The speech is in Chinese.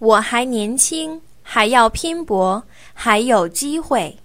我还年轻还要拼搏还有机会。